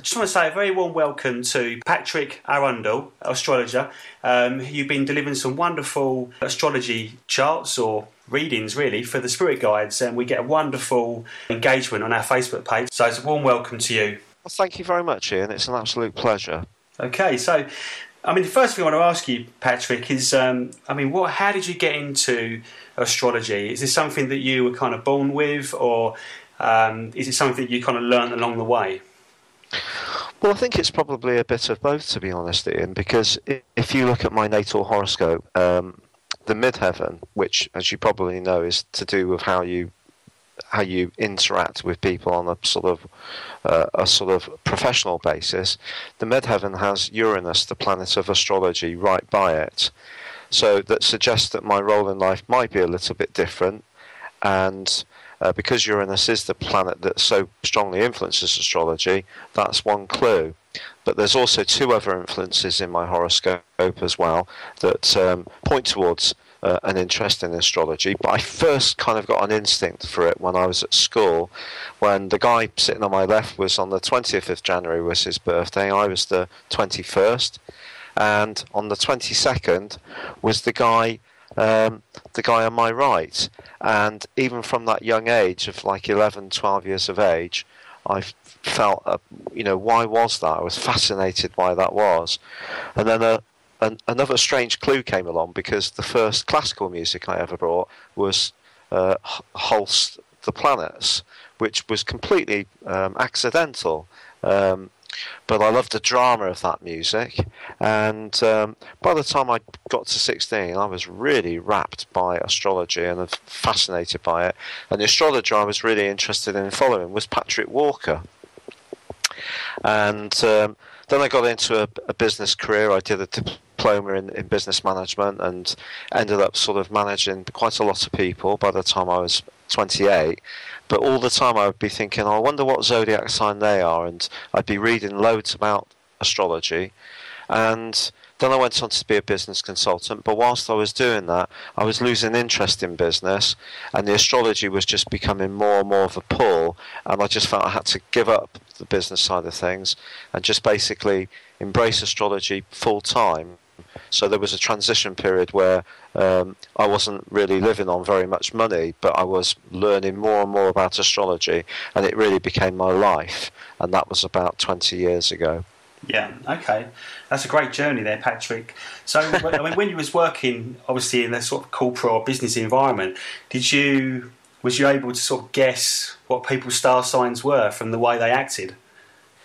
I just want to say a very warm welcome to Patrick Arundell, astrologer. Um, you've been delivering some wonderful astrology charts or readings, really, for the Spirit Guides, and we get a wonderful engagement on our Facebook page. So it's a warm welcome to you. Well, thank you very much, Ian. It's an absolute pleasure. Okay, so I mean, the first thing I want to ask you, Patrick, is um, I mean, what? How did you get into astrology? Is this something that you were kind of born with, or um, is it something that you kind of learned along the way? Well, I think it's probably a bit of both, to be honest, Ian, because if you look at my natal horoscope, um, the midheaven, which, as you probably know, is to do with how you how you interact with people on a sort of uh, a sort of professional basis, the midheaven has Uranus, the planet of astrology, right by it. So that suggests that my role in life might be a little bit different, and uh, because Uranus is the planet that so strongly influences astrology, that's one clue. But there's also two other influences in my horoscope as well that um, point towards uh, an interest in astrology. But I first kind of got an instinct for it when I was at school, when the guy sitting on my left was on the 20th of January was his birthday. I was the 21st, and on the 22nd was the guy um, the guy on my right. And even from that young age of like 11, 12 years of age, I felt, uh, you know, why was that? I was fascinated why that was. And then a, an, another strange clue came along because the first classical music I ever brought was uh, Holst the Planets, which was completely um, accidental. Um, but I loved the drama of that music. And um, by the time I got to 16, I was really wrapped by astrology and fascinated by it. And the astrologer I was really interested in following was Patrick Walker. And um, then I got into a, a, business career. I did a diploma in, in business management and ended up sort of managing quite a lot of people by the time I was 28 but all the time I would be thinking, oh, I wonder what zodiac sign they are, and I'd be reading loads about astrology, and then I went on to be a business consultant. But whilst I was doing that, I was losing interest in business, and the astrology was just becoming more and more of a pull, and I just felt I had to give up the business side of things and just basically embrace astrology full time so there was a transition period where um, I wasn't really living on very much money, but I was learning more and more about astrology, and it really became my life. And that was about 20 years ago. Yeah, okay, that's a great journey there, Patrick. So, I mean, when you was working, obviously in a sort of corporate or business environment, did you was you able to sort of guess what people's star signs were from the way they acted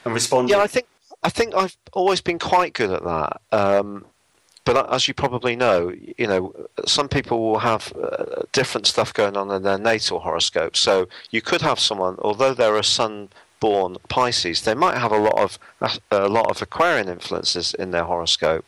and responded? Yeah, I think I think I've always been quite good at that. Um, but as you probably know, you know, some people will have uh, different stuff going on in their natal horoscope. So you could have someone, although they're a sun born Pisces, they might have a lot of a lot of Aquarian influences in their horoscope,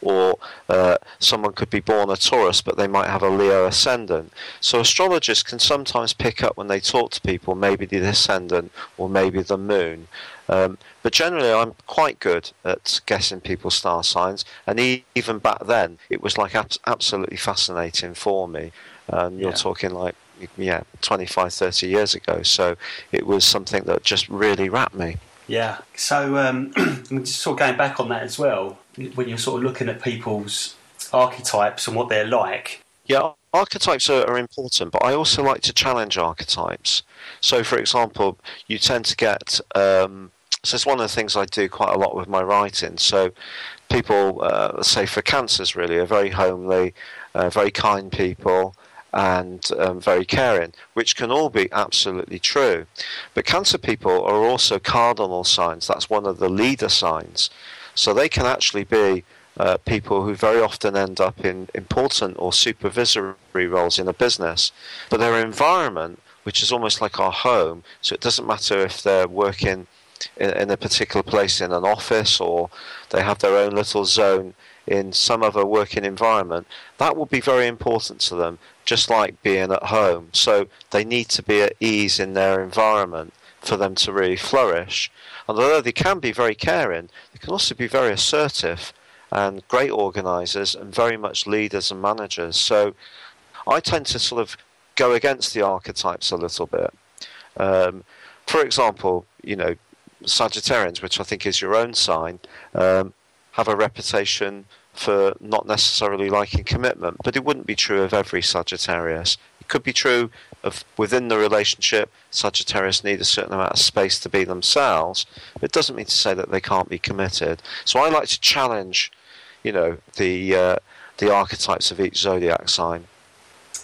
or uh, someone could be born a Taurus, but they might have a Leo ascendant. So astrologers can sometimes pick up when they talk to people, maybe the ascendant or maybe the moon. Um, but generally, I'm quite good at guessing people's star signs, and even back then, it was like ab- absolutely fascinating for me. And you're yeah. talking like yeah, 25, 30 years ago. So it was something that just really wrapped me. Yeah. So um, just sort of going back on that as well, when you're sort of looking at people's archetypes and what they're like. Yeah, archetypes are, are, important, but I also like to challenge archetypes. So, for example, you tend to get um, so it's one of the things I do quite a lot with my writing. So people, uh, say for cancers, really are very homely, uh, very kind people, and um, very caring, which can all be absolutely true. But cancer people are also cardinal signs. That's one of the leader signs. So they can actually be uh, people who very often end up in important or supervisory roles in a business. But their environment, which is almost like our home, so it doesn't matter if they're working in, in a particular place in an office or they have their own little zone in some other working environment, that will be very important to them, just like being at home. So they need to be at ease in their environment for them to really flourish. And although they can be very caring, they can also be very assertive and great organisers and very much leaders and managers. So I tend to sort of go against the archetypes a little bit. Um, for example, you know, Sagittarians, which I think is your own sign, um, have a reputation for not necessarily liking commitment, but it wouldn't be true of every Sagittarius. It could be true of within the relationship, Sagittarius need a certain amount of space to be themselves, but it doesn't mean to say that they can't be committed. So I like to challenge, you know, the uh, the archetypes of each zodiac sign.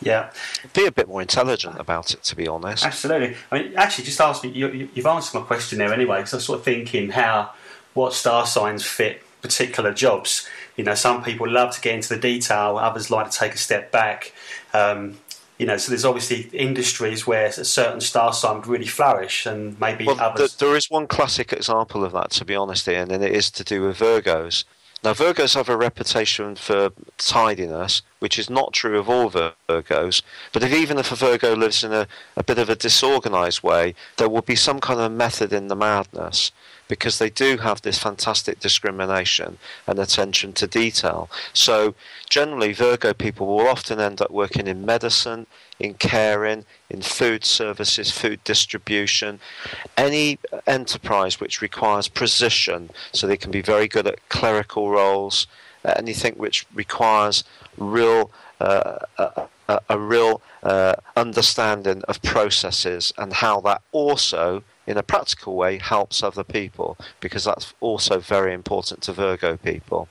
Yeah. Be a bit more intelligent about it, to be honest. Absolutely. I mean, actually, just ask me. You, have answered my question there anyway, because I was sort of thinking how what star signs fit particular jobs. You know, some people love to get into the detail, others like to take a step back. Um, you know, so there's obviously industries where a certain star sign would really flourish, and maybe well, others. there is one classic example of that, to be honest, Ian, and it is to do with Virgos. Now, Virgos have a reputation for tidiness, which is not true of all Virgos. But if even if a Virgo lives in a, a bit of a disorganized way, there will be some kind of method in the madness because they do have this fantastic discrimination and attention to detail. So, generally, Virgo people will often end up working in medicine, in caring, in food services, food distribution, any enterprise which requires precision, so they can be very good at clerical roles, anything which requires real. Uh, a, a, a, real uh, understanding of processes and how that also in a practical way helps other people because that's also very important to Virgo people.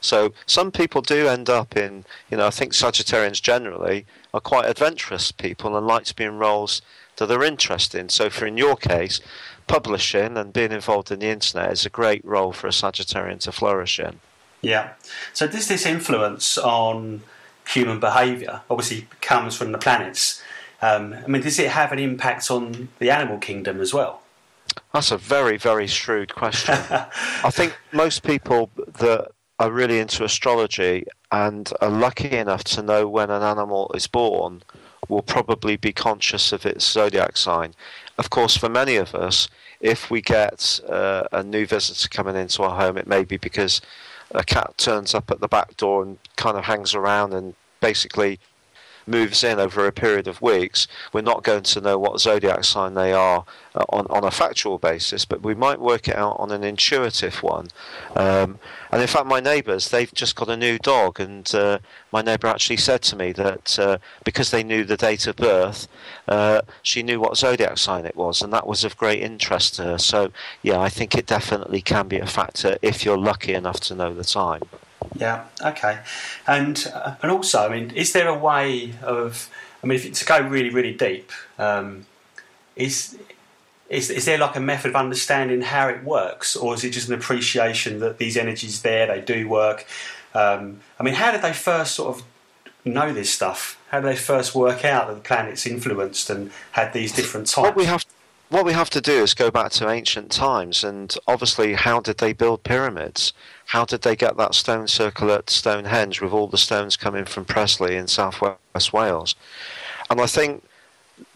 So some people do end up in, you know, I think Sagittarians generally are quite adventurous people and like to be in roles that are interesting. So for in your case, publishing and being involved in the internet is a great role for a Sagittarian to flourish in. Yeah. So does this influence on human behaviour? Obviously comes from the planets. Um, I mean, does it have an impact on the animal kingdom as well? That's a very, very shrewd question. I think most people that are really into astrology and are lucky enough to know when an animal is born will probably be conscious of its zodiac sign. Of course, for many of us, if we get uh, a new visitor coming into our home, it may be because a cat turns up at the back door and kind of hangs around and basically moves in over a period of weeks, we're not going to know what zodiac sign they are uh, on, on a factual basis, but we might work it out on an intuitive one. Um, and in fact, my neighbours, they've just got a new dog, and uh, my neighbour actually said to me that uh, because they knew the date of birth, uh, she knew what zodiac sign it was, and that was of great interest to her. So, yeah, I think it definitely can be a factor if you're lucky enough to know the time. Yeah. Okay. And uh, and also, I mean, is there a way of? I mean, if, to go really, really deep, um, is is is there like a method of understanding how it works, or is it just an appreciation that these energies there, they do work? Um, I mean, how did they first sort of know this stuff? How did they first work out that the planets influenced and had these different types? What we have what we have to do is go back to ancient times, and obviously, how did they build pyramids? How did they get that stone circle at Stonehenge with all the stones coming from Preseli in southwest Wales? And I think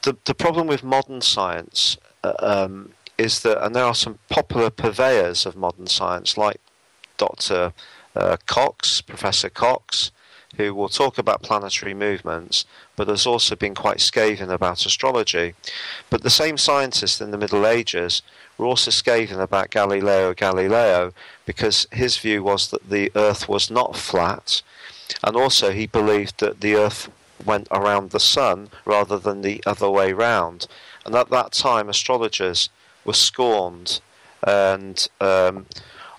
the the problem with modern science uh, um, is that, and there are some popular purveyors of modern science, like Dr. Uh, Cox, Professor Cox, who will talk about planetary movements, but has also been quite scathing about astrology. But the same scientists in the Middle Ages were also scathing about Galileo Galilei because his view was that the Earth was not flat, and also he believed that the Earth went around the Sun rather than the other way round. And at that time, astrologers were scorned and um,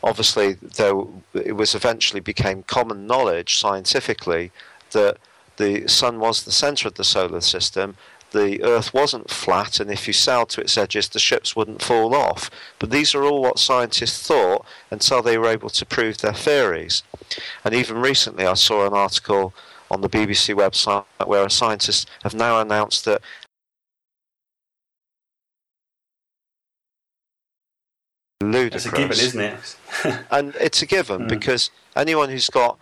obviously though, it was eventually became common knowledge scientifically that the sun was the center of the solar system the earth wasn't flat and if you sailed to its edges the ships wouldn't fall off. But these are all what scientists thought until they were able to prove their theories. And even recently i saw an article on the bbc website where a scientist have now announced that ludicrous. It's a given, isn't it? and it's a given mm. because anyone who's got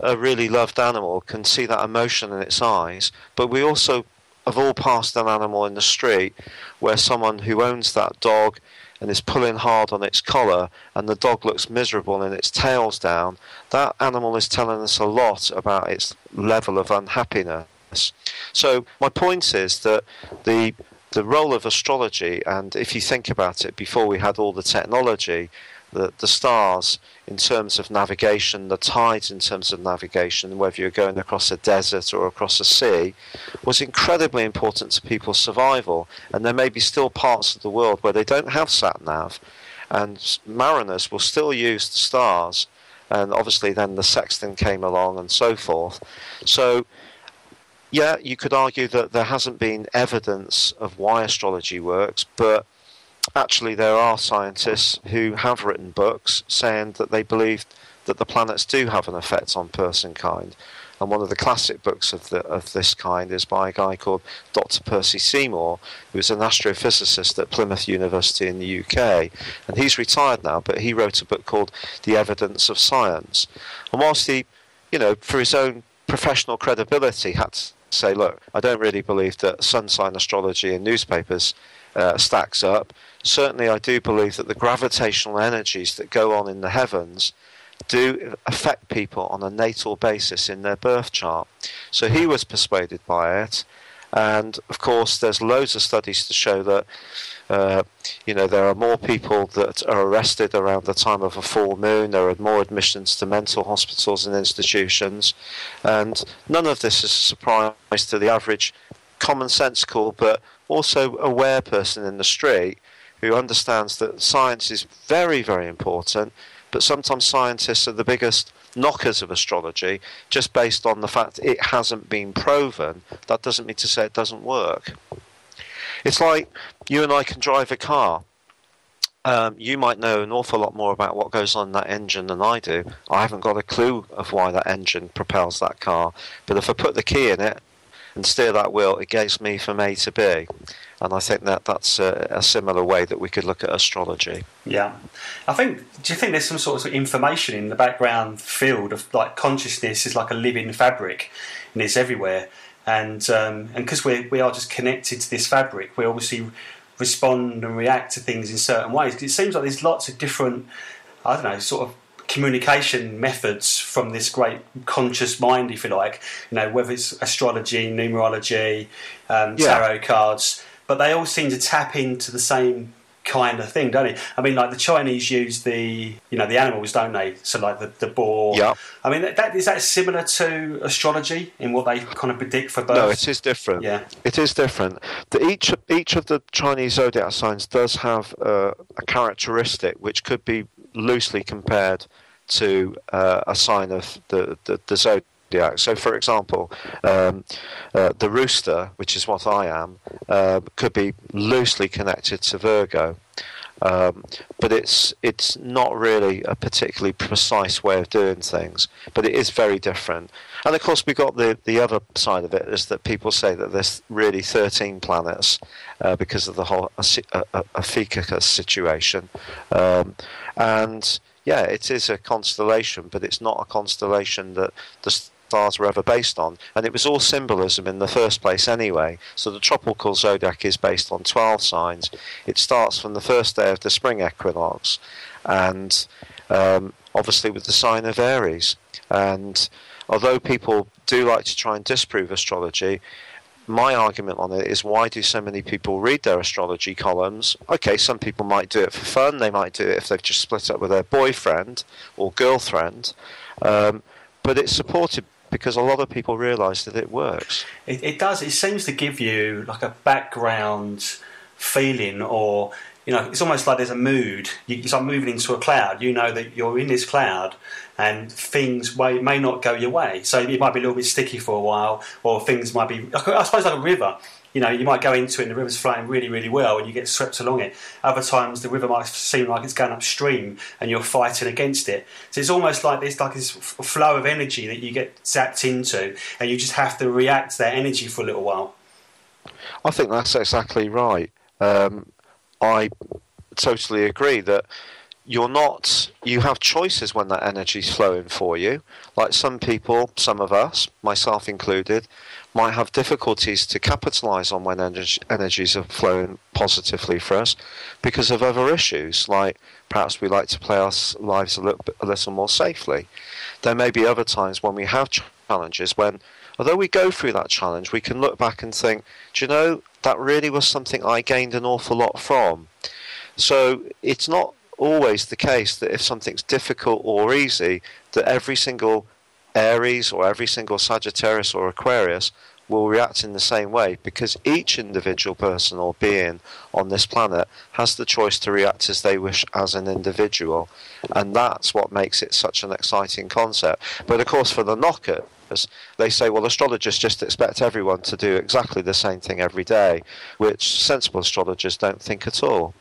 a really loved animal can see that emotion in its eyes. But we also have all passed an animal in the street where someone who owns that dog and is pulling hard on its collar and the dog looks miserable and its tail's down, that animal is telling us a lot about its level of unhappiness. So my point is that the the role of astrology, and if you think about it, before we had all the technology, the, the stars in terms of navigation, the tides in terms of navigation, whether you're going across a desert or across a sea, was incredibly important to people's survival. And there may be still parts of the world where they don't have sat nav, and mariners will still use the stars. And obviously, then the sextant came along and so forth. So, yeah, you could argue that there hasn't been evidence of why astrology works, but actually there are scientists who have written books saying that they believe that the planets do have an effect on personkind. And one of the classic books of, the, of this kind is by a guy called Dr. Percy Seymour, who's an astrophysicist at Plymouth University in the UK. And he's retired now, but he wrote a book called The Evidence of Science. And whilst he, you know, for his own professional credibility, had to say, look, I don't really believe that sun sign astrology in newspapers uh, stacks up certainly I do believe that the gravitational energies that go on in the heavens do affect people on a natal basis in their birth chart. So he was persuaded by it. And of course, there's loads of studies to show that uh, you know there are more people that are arrested around the time of a full moon. There are more admissions to mental hospitals and institutions, and none of this is a surprise to the average common sense cool, but also aware person in the street who understands that science is very, very important, but sometimes scientists are the biggest knockers of astrology just based on the fact it hasn't been proven. That doesn't mean to say it doesn't work. It's like you and I can drive a car. Um, you might know an awful lot more about what goes on in that engine than I do. I haven't got a clue of why that engine propels that car. But if I put the key in it and steer that wheel, it gets me from A to B and I think that that's a, a, similar way that we could look at astrology. Yeah, I think. Do you think there's some sort of information in the background field of like consciousness is like a living fabric, and it's everywhere, and um, and because we we are just connected to this fabric, we obviously respond and react to things in certain ways. It seems like there's lots of different, I don't know, sort of communication methods from this great conscious mind, if you like. You know, whether it's astrology, numerology, um, tarot yeah. cards but they all seem to tap into the same kind of thing, don't it? I mean, like the Chinese use the you know the animals, don't they? So like the, the boar. Yeah. I mean, that is that similar to astrology in what they kind of predict for birds? No, it is different. Yeah, it is different. The, each each of the Chinese zodiac signs does have uh, a characteristic which could be loosely compared to uh, a sign of the the, the zodiac So, for example, um, uh, the rooster, which is what I am, uh, could be loosely connected to Virgo. Um, but it's it's not really a particularly precise way of doing things. But it is very different. And of course, we've got the, the other side of it is that people say that there's really 13 planets uh, because of the whole Ophiuchus situation. Um, and yeah, it is a constellation, but it's not a constellation that the stars were ever based on. And it was all symbolism in the first place anyway. So the tropical zodiac is based on 12 signs. It starts from the first day of the spring equinox, and um, obviously with the sign of Aries. And although people do like to try and disprove astrology, my argument on it is why do so many people read their astrology columns? Okay, some people might do it for fun. They might do it if they've just split up with their boyfriend or girlfriend. Um, but it's supported because a lot of people realise that it works. It, it, does. It seems to give you like a background feeling, or you know, it's almost like there's a mood. You, it's like moving into a cloud. You know that you're in this cloud, and things may, may not go your way. So it might be a little bit sticky for a while, or things might be. I suppose like a river you know, you might go into it and the river's flowing really, really well and you get swept along it. Other times the river might seem like it's going upstream and you're fighting against it. So it's almost like there's like this flow of energy that you get zapped into and you just have to react to that energy for a little while. I think that's exactly right. Um, I totally agree that you're not you have choices when that energy's flowing for you like some people some of us myself included might have difficulties to capitalize on when energy, energies are flowing positively for us because of other issues, like perhaps we like to play our lives a little, a little more safely. There may be other times when we have challenges when, although we go through that challenge, we can look back and think, do you know, that really was something I gained an awful lot from. So it's not always the case that if something's difficult or easy, that every single Aries or every single Sagittarius or Aquarius will react in the same way because each individual person or being on this planet has the choice to react as they wish as an individual. And that's what makes it such an exciting concept. But of course, for the knockers, they say, well, astrologers just expect everyone to do exactly the same thing every day, which sensible astrologers don't think at all.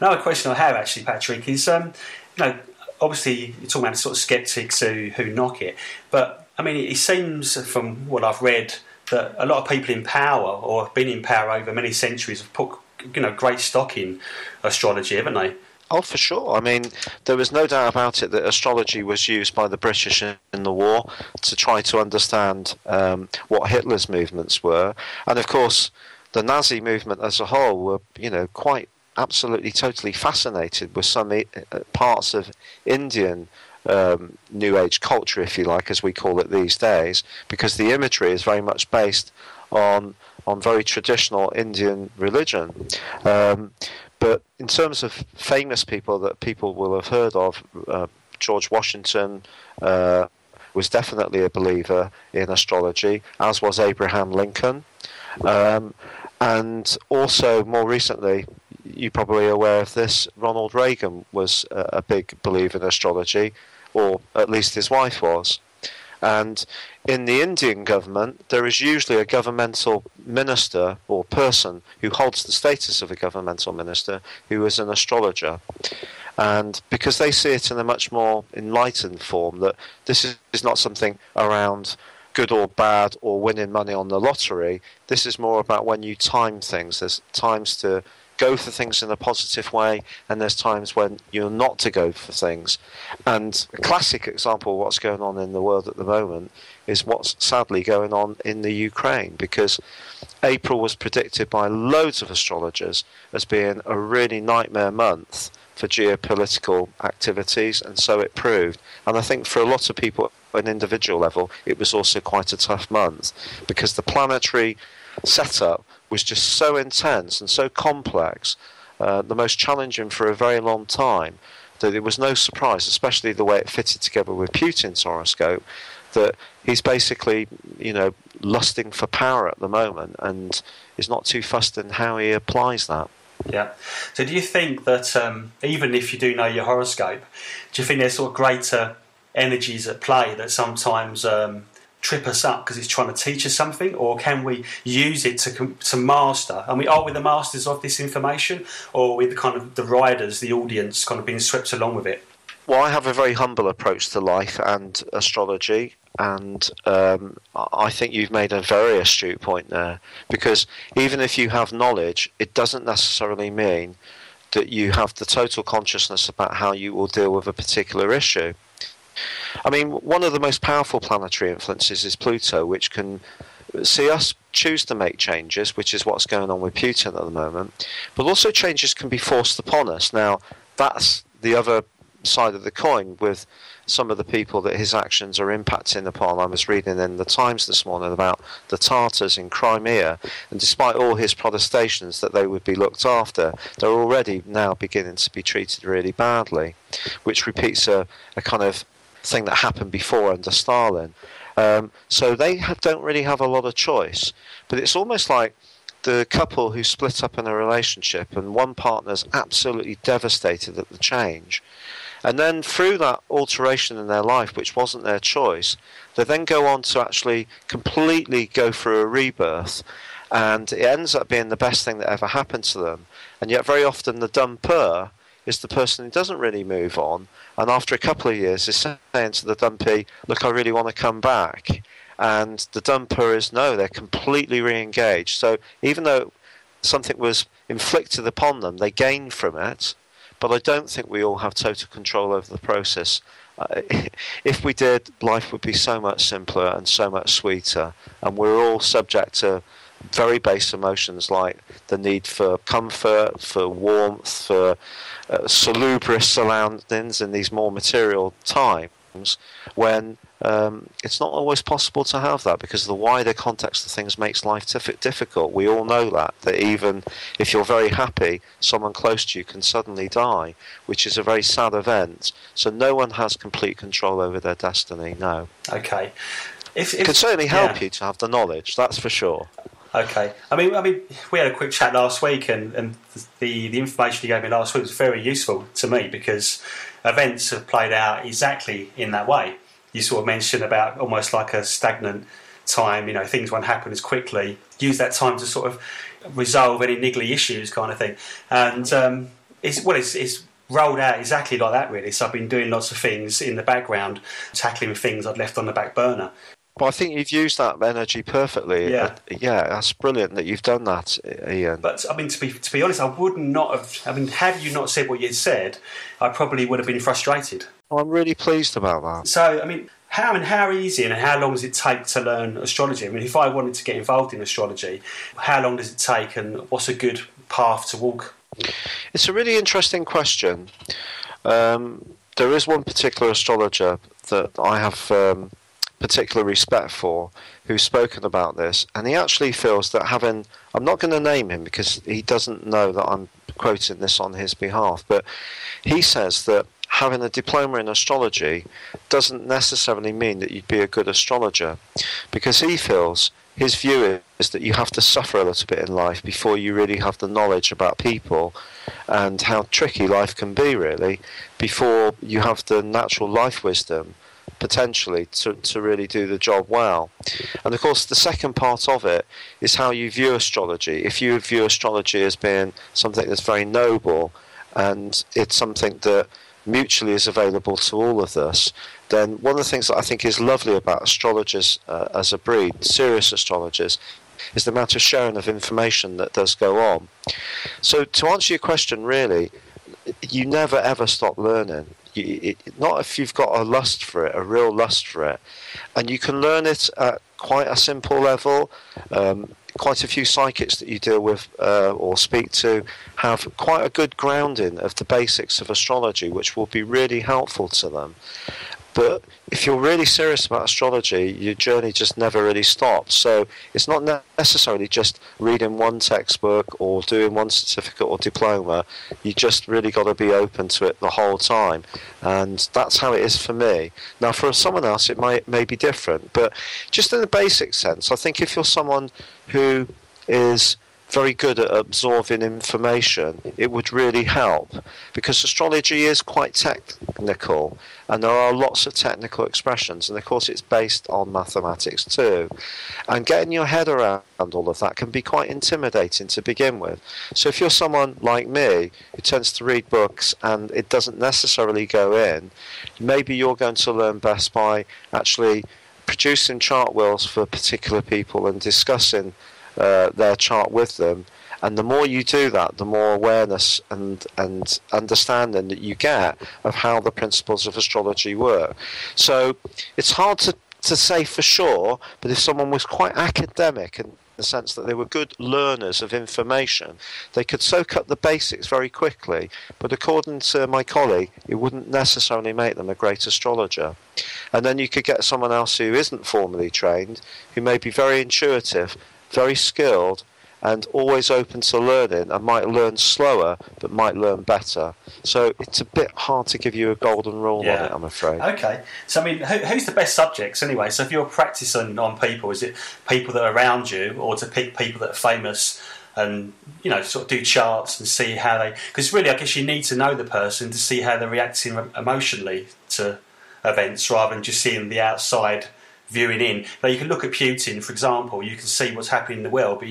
Another question I have actually, Patrick, is um, you know, obviously you're talking about sort of skeptics who, who knock it, but I mean, it seems from what I've read that a lot of people in power or have been in power over many centuries have put you know great stock in astrology, haven't they? Oh, for sure. I mean, there was no doubt about it that astrology was used by the British in the war to try to understand um, what Hitler's movements were, and of course, the Nazi movement as a whole were, you know, quite absolutely totally fascinated with some uh, parts of Indian um, New Age culture, if you like, as we call it these days, because the imagery is very much based on on very traditional Indian religion. Um, but in terms of famous people that people will have heard of, uh, George Washington uh, was definitely a believer in astrology, as was Abraham Lincoln. Um, and also, more recently, you're probably aware of this, Ronald Reagan was a, a big believer in astrology, or at least his wife was. And in the Indian government, there is usually a governmental minister or person who holds the status of a governmental minister who is an astrologer. And because they see it in a much more enlightened form, that this is not something around good or bad or winning money on the lottery, this is more about when you time things. There's times to go for things in a positive way, and there's times when you're not to go for things. And a classic example of what's going on in the world at the moment is what's sadly going on in the Ukraine, because April was predicted by loads of astrologers as being a really nightmare month for geopolitical activities, and so it proved. And I think for a lot of people an individual level, it was also quite a tough month because the planetary setup was just so intense and so complex, uh, the most challenging for a very long time, that it was no surprise, especially the way it fitted together with Putin's horoscope, that he's basically, you know, lusting for power at the moment and is not too fussed in how he applies that. Yeah. So, do you think that um, even if you do know your horoscope, do you think there's sort of greater energies at play that sometimes um, trip us up because it's trying to teach us something, or can we use it to to master? And we are we the masters of this information, or are we the kind of the riders, the audience, kind of being swept along with it? Well, I have a very humble approach to life and astrology, and um, I think you've made a very astute point there. Because even if you have knowledge, it doesn't necessarily mean that you have the total consciousness about how you will deal with a particular issue. I mean, one of the most powerful planetary influences is Pluto, which can see us choose to make changes, which is what's going on with Putin at the moment. But also, changes can be forced upon us. Now, that's the other side of the coin with some of the people that his actions are impacting upon. I was reading in the Times this morning about the Tartars in Crimea, and despite all his protestations that they would be looked after, they're already now beginning to be treated really badly, which repeats a, a kind of thing that happened before under Stalin. Um, so they don't really have a lot of choice. But it's almost like the couple who split up in a relationship and one partner's absolutely devastated at the change. And then through that alteration in their life, which wasn't their choice, they then go on to actually completely go through a rebirth. And it ends up being the best thing that ever happened to them. And yet, very often, the dumper is the person who doesn't really move on and after a couple of years is saying to the dumpy, look, I really want to come back. And the dumper is no, they're completely re engaged. So even though something was inflicted upon them, they gain from it. But I don't think we all have total control over the process. Uh, if we did, life would be so much simpler and so much sweeter. And we're all subject to very base emotions like the need for comfort, for warmth, for uh, salubrious surroundings in these more material times when um, it's not always possible to have that because the wider context of things makes life difficult. We all know that, that even if you're very happy, someone close to you can suddenly die, which is a very sad event. So no one has complete control over their destiny, no. Okay. If, if, it can certainly help yeah. you to have the knowledge, that's for sure. Okay. I mean, I mean, we had a quick chat last week, and, and the the information you gave me last week was very useful to me because events have played out exactly in that way. You sort of mentioned about almost like a stagnant time. You know, things won't happen as quickly. Use that time to sort of resolve any niggly issues, kind of thing. And um, it's well, it's, it's rolled out exactly like that, really. So I've been doing lots of things in the background, tackling things I'd left on the back burner. But I think you've used that energy perfectly. Yeah, yeah, that's brilliant that you've done that, Ian. But I mean, to be to be honest, I would not have. I mean, had you not said what you said, I probably would have been frustrated. I'm really pleased about that. So, I mean, how and how easy and how long does it take to learn astrology? I mean, if I wanted to get involved in astrology, how long does it take, and what's a good path to walk? It's a really interesting question. Um, there is one particular astrologer that I have um, particular respect for who's spoken about this, and he actually feels that having I'm not going to name him because he doesn't know that I'm quoting this on his behalf, but he says that having a diploma in astrology doesn't necessarily mean that you'd be a good astrologer because he feels his view is that you have to suffer a little bit in life before you really have the knowledge about people and how tricky life can be really before you have the natural life wisdom potentially to, to really do the job well. And of course, the second part of it is how you view astrology. If you view astrology as being something that's very noble and it's something that mutually is available to all of us, then one of the things that I think is lovely about astrologers uh, as a breed, serious astrologers, is the amount of sharing of information that does go on. So, to answer your question, really, you never ever stop learning. You, it, not if you've got a lust for it, a real lust for it, and you can learn it at quite a simple level. Um, quite a few psychics that you deal with uh, or speak to have quite a good grounding of the basics of astrology, which will be really helpful to them. But if you're really serious about astrology, your journey just never really stops. So it's not necessarily just reading one textbook or doing one certificate or diploma. You just really got to be open to it the whole time. And that's how it is for me. Now, for someone else, it might may be different. But just in the basic sense, I think if you're someone who is very good at absorbing information, it would really help because astrology is quite technical and there are lots of technical expressions, and of course, it's based on mathematics too. And getting your head around all of that can be quite intimidating to begin with. So, if you're someone like me who tends to read books and it doesn't necessarily go in, maybe you're going to learn best by actually producing chart wheels for particular people and discussing uh, their chart with them. And the more you do that, the more awareness and, and understanding that you get of how the principles of astrology work. So it's hard to, to say for sure, but if someone was quite academic and the sense that they were good learners of information. They could soak up the basics very quickly, but according to my colleague, it wouldn't necessarily make them a great astrologer. And then you could get someone else who isn't formally trained, who may be very intuitive, very skilled, and always open to learning and might learn slower but might learn better. So it's a bit hard to give you a golden rule yeah. on it, I'm afraid. Okay. So, I mean, who, who's the best subjects anyway? So, if you're practicing on people, is it people that are around you or to pick people that are famous? And you know, sort of do charts and see how they. Because really, I guess you need to know the person to see how they're reacting emotionally to events, rather than just seeing the outside viewing in. Now you can look at Putin, for example, you can see what's happening in the world, but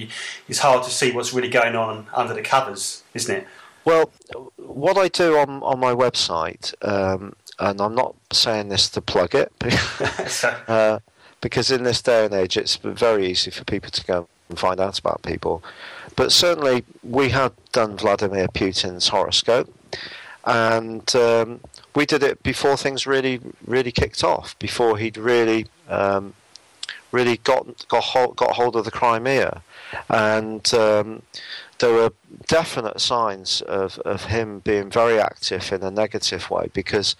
it's hard to see what's really going on under the covers, isn't it? Well, what I do on, on my website, um, and I'm not saying this to plug it, uh, because in this day and age it's very easy for people to go and find out about people. But certainly we have done Vladimir Putin's horoscope, and um, we did it before things really really kicked off, before he'd really um, really got got hold, got hold of the Crimea, and um, there were definite signs of, of him being very active in a negative way because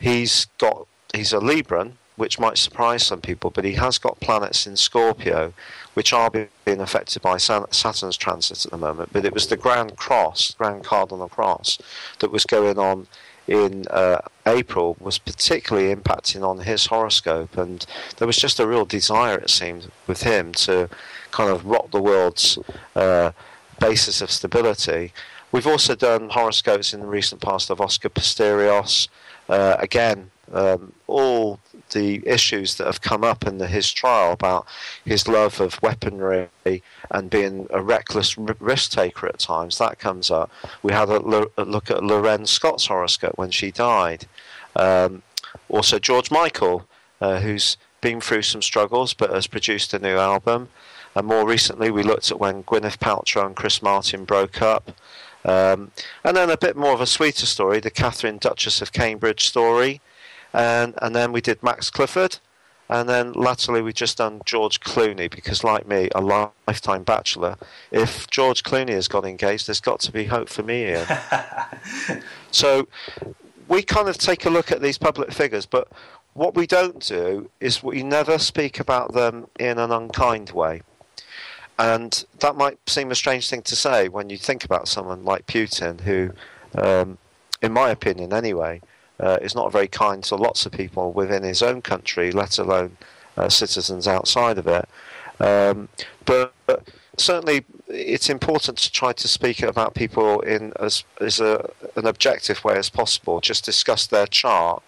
he's got he's a Libran, which might surprise some people, but he has got planets in Scorpio, which are being affected by Saturn's transit at the moment. But it was the Grand Cross, Grand Cardinal Cross, that was going on in uh, April was particularly impacting on his horoscope, and there was just a real desire, it seemed, with him to kind of rock the world's uh, basis of stability. We've also done horoscopes in the recent past of Oscar Pistorius. Uh, again, um, all the issues that have come up in the, his trial about his love of weaponry and being a reckless risk taker at times, that comes up. We had a, look at L'Wren Scott's horoscope when she died. Um, also, George Michael, uh, who's been through some struggles but has produced a new album. And more recently, we looked at when Gwyneth Paltrow and Chris Martin broke up. Um, and then a bit more of a sweeter story, the Catherine Duchess of Cambridge story and and then we did Max Clifford, and then latterly we've just done George Clooney because, like me, a lifetime bachelor. If George Clooney has got engaged, there's got to be hope for me here. so we kind of take a look at these public figures, but what we don't do is we never speak about them in an unkind way. And that might seem a strange thing to say when you think about someone like Putin, who, um, in my opinion anyway, uh, is not very kind to lots of people within his own country, let alone uh, citizens outside of it. Um, but, but, certainly, it's important to try to speak about people in as, as a, an objective way as possible. Just discuss their chart.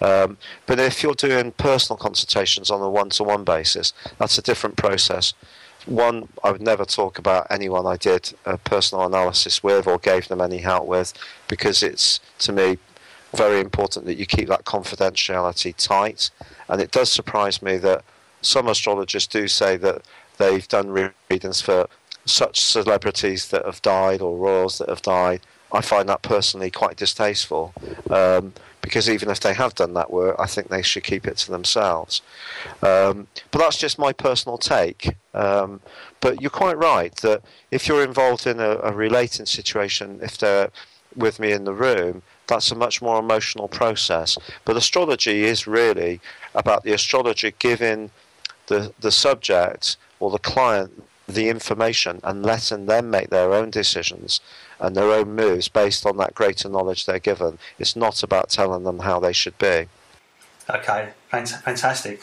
Um, but if you're doing personal consultations on a one-to-one basis, that's a different process. One, I would never talk about anyone I did a personal analysis with or gave them any help with, because it's to me very important that you keep that confidentiality tight. And it does surprise me that some astrologers do say that they've done readings for such celebrities that have died or royals that have died. I find that personally quite distasteful um, because even if they have done that work, I think they should keep it to themselves. Um, but that's just my personal take. Um, but you're quite right that if you're involved in a, a relating situation, if they're with me in the room, that's a much more emotional process. But astrology is really about the astrologer giving the, the subject or the client the information and letting them make their own decisions and their own moves based on that greater knowledge they're given. It's not about telling them how they should be. Okay, fantastic.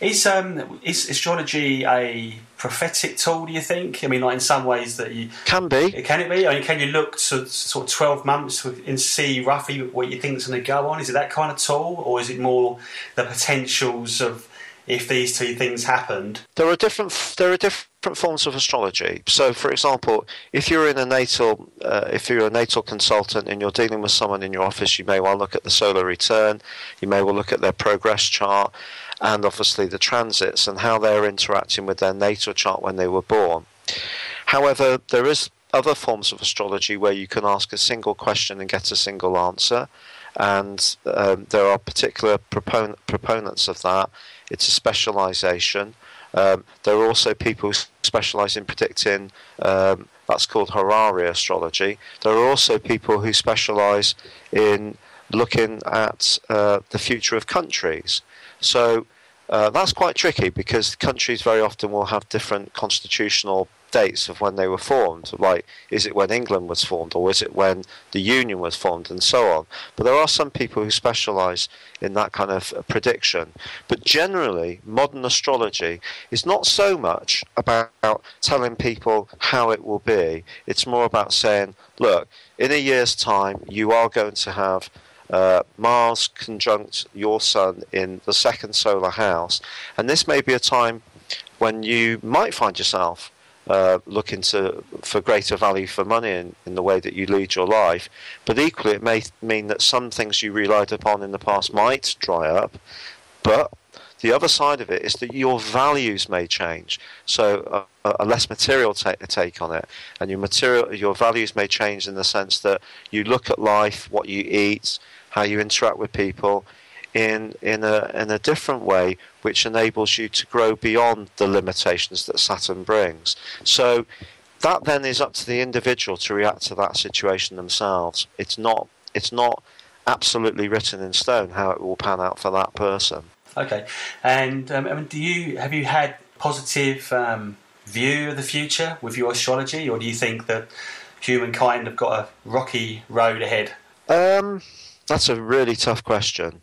Is um is astrology a prophetic tool? Do you think? I mean, like in some ways that you can be. Can it be? I mean, can you look to sort of twelve months and see roughly what you think is going to go on? Is it that kind of tool, or is it more the potentials of if these two things happened? There are different. There are different forms of astrology. So, for example, if you're in a natal, uh, if you're a natal consultant and you're dealing with someone in your office, you may well look at the solar return. You may well look at their progress chart, and obviously the transits and how they're interacting with their natal chart when they were born. However, there is other forms of astrology where you can ask a single question and get a single answer, and um, there are particular propon- proponents of that. It's a specialization. Um, there are also people who specialize in predicting, um, that's called horary astrology. There are also people who specialize in looking at uh, the future of countries. So uh, that's quite tricky because countries very often will have different constitutional dates of when they were formed. Like, is it when England was formed, or is it when the Union was formed, and so on. But there are some people who specialise in that kind of prediction. But generally, modern astrology is not so much about telling people how it will be. It's more about saying, look, in a year's time, you are going to have. Uh, Mars conjunct your Sun in the second solar house, and this may be a time when you might find yourself uh, looking to for greater value for money in, in the way that you lead your life. But equally, it may mean that some things you relied upon in the past might dry up. But the other side of it is that your values may change. So a, less material ta- take on it, and your material, your values may change in the sense that you look at life, what you eat, how you interact with people, in in a in a different way, which enables you to grow beyond the limitations that Saturn brings. So that then is up to the individual to react to that situation themselves. It's not it's not absolutely written in stone how it will pan out for that person. Okay, and um, I mean, do you have you had positive um, view of the future with your astrology, or do you think that humankind have got a rocky road ahead? Um, that's a really tough question.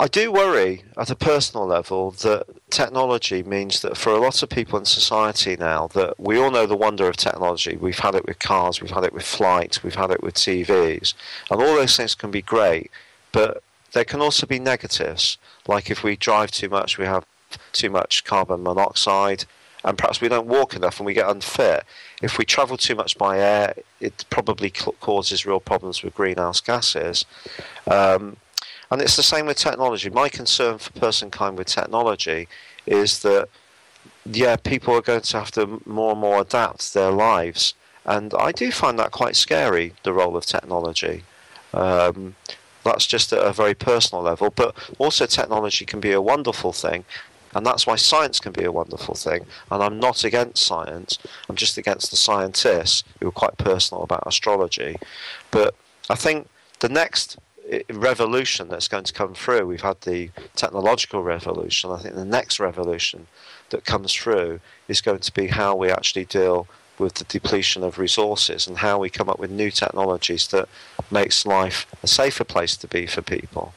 I do worry at a personal level that technology means that for a lot of people in society now that we all know the wonder of technology. We've had it with cars, we've had it with flights, we've had it with TVs, and all those things can be great, but there can also be negatives. Like if we drive too much, we have too much carbon monoxide, and perhaps we don't walk enough and we get unfit. If we travel too much by air, it probably causes real problems with greenhouse gases. Um, and it's the same with technology. My concern for personkind with technology is that, yeah, people are going to have to more and more adapt their lives. And I do find that quite scary, the role of technology. Um, that's just at a very personal level. But also, technology can be a wonderful thing. And that's why science can be a wonderful thing. And I'm not against science, I'm just against the scientists who are quite personal about astrology. But I think the next revolution that's going to come through. We've had the technological revolution. I think the next revolution that comes through is going to be how we actually deal with the depletion of resources and how we come up with new technologies that makes life a safer place to be for people.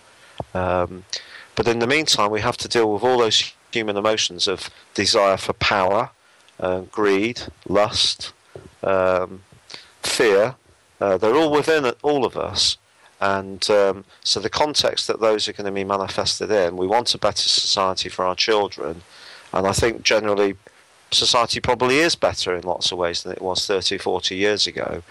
Um, but in the meantime, we have to deal with all those human emotions of desire for power, uh, greed, lust, um, fear. Uh, they're all within all of us, and um, so the context that those are going to be manifested in, we want a better society for our children. And I think generally society probably is better in lots of ways than it was 30, 40 years ago.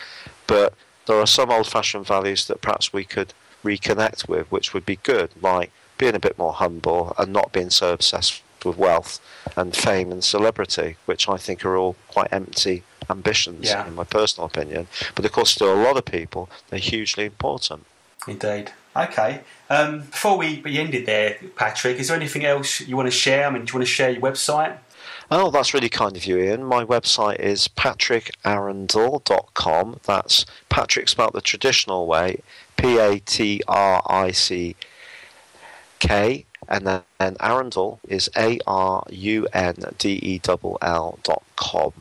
But there are some old fashioned values that perhaps we could reconnect with, which would be good, like being a bit more humble and not being so obsessed with wealth and fame and celebrity, which I think are all quite empty ambitions, yeah. in my personal opinion. But of course, to a lot of people, they're hugely important. Indeed. Okay. Um, before we, we ended there, Patrick, is there anything else you want to share? I mean, do you want to share your website? Oh, that's really kind of you, Ian. My website is patrickarundell.com. That's Patrick spelled the traditional way, P A T R I C K, and then and Arundell is A R U N D E L L dot com.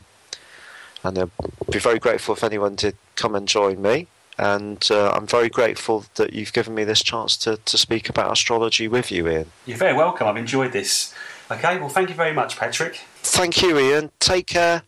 And I'd be very grateful if anyone did come and join me and uh, I'm very grateful that you've given me this chance to, to speak about astrology with you, Ian. You're very welcome. I've enjoyed this. Okay, well, thank you very much, Patrick. Thank you, Ian. Take care.